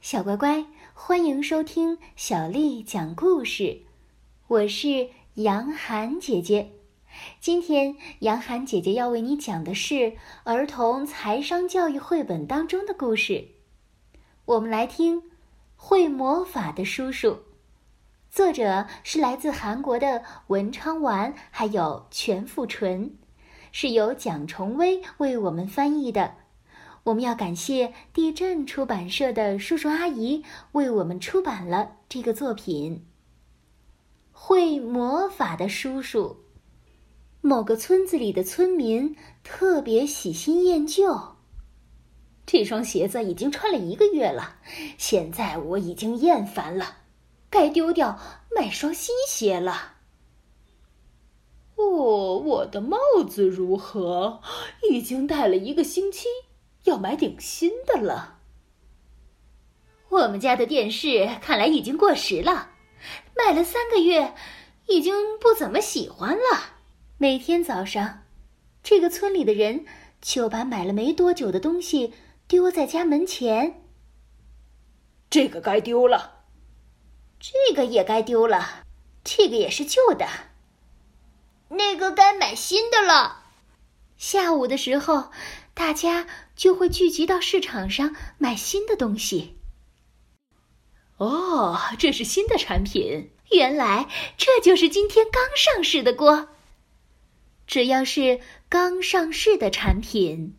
小乖乖，欢迎收听小丽讲故事。我是杨涵姐姐。今天，杨涵姐姐要为你讲的是儿童财商教育绘本当中的故事。我们来听《会魔法的叔叔》，作者是来自韩国的文昌丸，还有全富纯，是由蒋崇威为我们翻译的。我们要感谢地震出版社的叔叔阿姨为我们出版了这个作品。会魔法的叔叔，某个村子里的村民特别喜新厌旧。这双鞋子已经穿了一个月了，现在我已经厌烦了，该丢掉买双新鞋了。哦，我的帽子如何？已经戴了一个星期。要买顶新的了。我们家的电视看来已经过时了，买了三个月，已经不怎么喜欢了。每天早上，这个村里的人就把买了没多久的东西丢在家门前。这个该丢了，这个也该丢了，这个也是旧的，那个该买新的了。下午的时候。大家就会聚集到市场上买新的东西。哦，这是新的产品。原来这就是今天刚上市的锅。只要是刚上市的产品，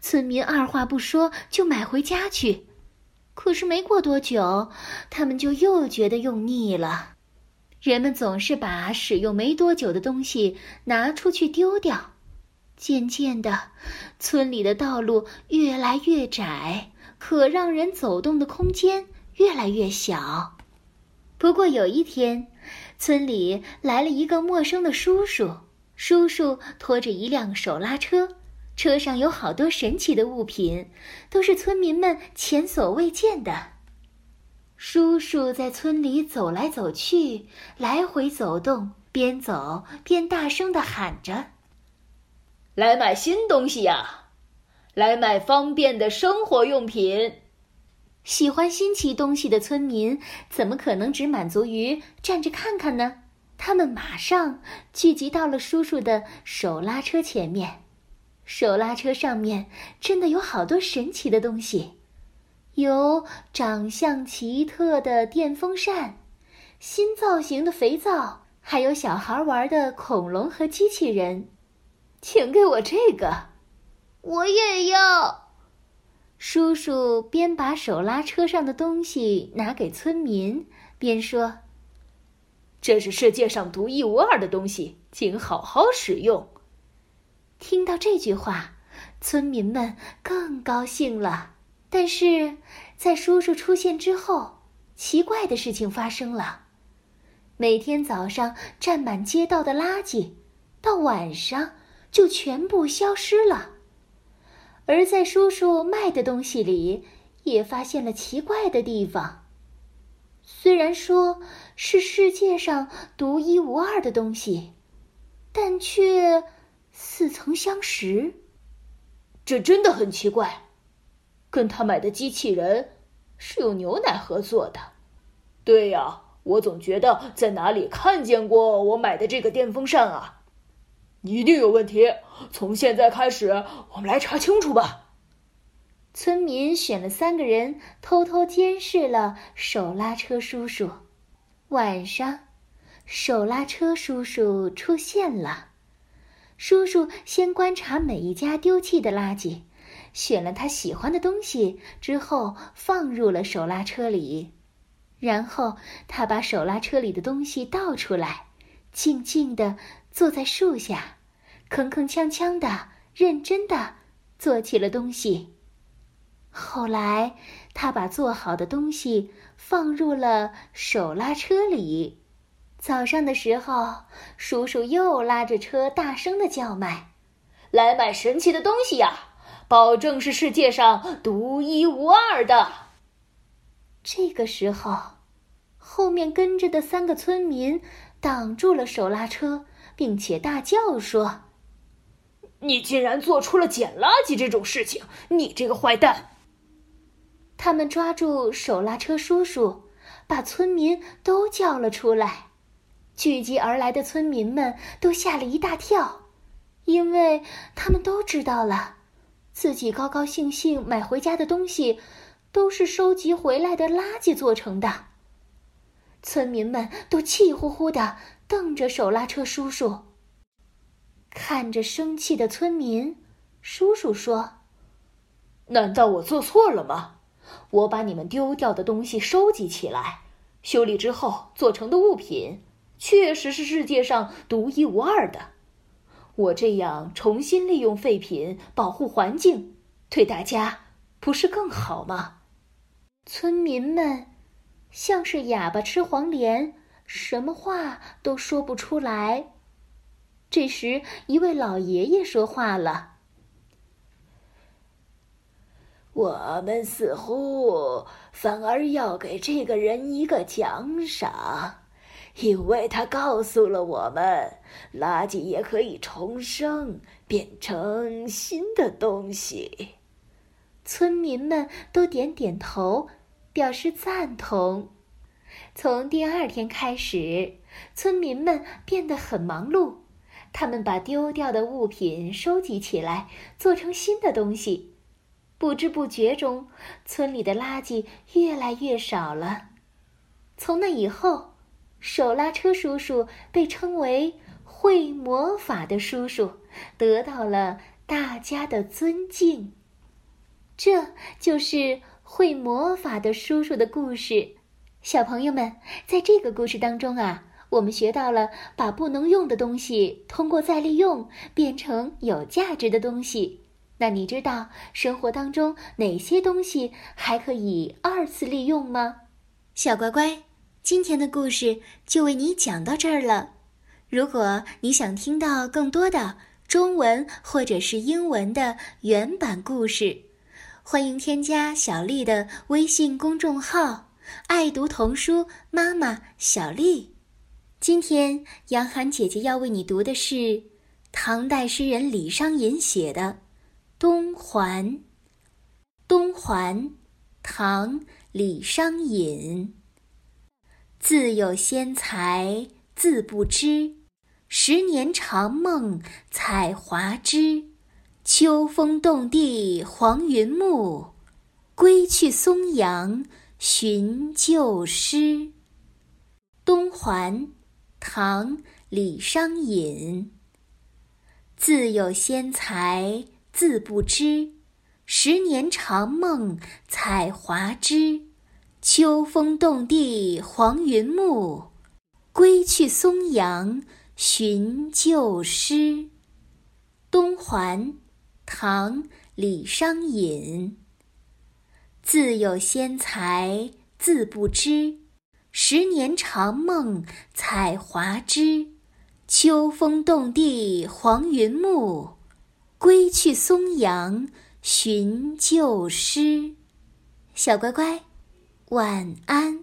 村民二话不说就买回家去。可是没过多久，他们就又觉得用腻了。人们总是把使用没多久的东西拿出去丢掉。渐渐的，村里的道路越来越窄，可让人走动的空间越来越小。不过有一天，村里来了一个陌生的叔叔。叔叔拖着一辆手拉车，车上有好多神奇的物品，都是村民们前所未见的。叔叔在村里走来走去，来回走动，边走边大声的喊着。来买新东西呀！来买方便的生活用品。喜欢新奇东西的村民怎么可能只满足于站着看看呢？他们马上聚集到了叔叔的手拉车前面。手拉车上面真的有好多神奇的东西，有长相奇特的电风扇、新造型的肥皂，还有小孩玩的恐龙和机器人。请给我这个，我也要。叔叔边把手拉车上的东西拿给村民，边说：“这是世界上独一无二的东西，请好好使用。”听到这句话，村民们更高兴了。但是在叔叔出现之后，奇怪的事情发生了：每天早上占满街道的垃圾，到晚上。就全部消失了，而在叔叔卖的东西里，也发现了奇怪的地方。虽然说是世界上独一无二的东西，但却似曾相识。这真的很奇怪。跟他买的机器人是用牛奶合作的。对呀，我总觉得在哪里看见过我买的这个电风扇啊。一定有问题！从现在开始，我们来查清楚吧。村民选了三个人，偷偷监视了手拉车叔叔。晚上，手拉车叔叔出现了。叔叔先观察每一家丢弃的垃圾，选了他喜欢的东西之后，放入了手拉车里。然后，他把手拉车里的东西倒出来，静静的。坐在树下，铿铿锵锵的，认真的做起了东西。后来，他把做好的东西放入了手拉车里。早上的时候，叔叔又拉着车大声的叫卖：“来买神奇的东西呀！保证是世界上独一无二的。”这个时候，后面跟着的三个村民挡住了手拉车。并且大叫说：“你竟然做出了捡垃圾这种事情！你这个坏蛋！”他们抓住手拉车叔叔，把村民都叫了出来。聚集而来的村民们都吓了一大跳，因为他们都知道了，自己高高兴兴买回家的东西，都是收集回来的垃圾做成的。村民们都气呼呼的瞪着手拉车叔叔。看着生气的村民，叔叔说：“难道我做错了吗？我把你们丢掉的东西收集起来，修理之后做成的物品，确实是世界上独一无二的。我这样重新利用废品，保护环境，对大家不是更好吗？”村民们像是哑巴吃黄连，什么话都说不出来。这时，一位老爷爷说话了：“我们似乎反而要给这个人一个奖赏，因为他告诉了我们，垃圾也可以重生，变成新的东西。”村民们都点点头，表示赞同。从第二天开始，村民们变得很忙碌。他们把丢掉的物品收集起来，做成新的东西。不知不觉中，村里的垃圾越来越少了。从那以后，手拉车叔叔被称为会魔法的叔叔，得到了大家的尊敬。这就是会魔法的叔叔的故事。小朋友们，在这个故事当中啊。我们学到了把不能用的东西通过再利用变成有价值的东西。那你知道生活当中哪些东西还可以二次利用吗？小乖乖，今天的故事就为你讲到这儿了。如果你想听到更多的中文或者是英文的原版故事，欢迎添加小丽的微信公众号“爱读童书妈妈小丽”。今天，杨涵姐姐要为你读的是唐代诗人李商隐写的《东环》。《东环》，唐·李商隐。自有仙才自不知，十年长梦采华枝。秋风动地黄云暮，归去松阳寻旧诗。《东环》唐·李商隐。自有仙才自不知，十年长梦采华枝。秋风动地黄云暮，归去松阳寻旧诗。《东环》唐·李商隐。自有仙才自不知。十年长梦采华枝，秋风动地黄云暮，归去松阳寻旧诗。小乖乖，晚安。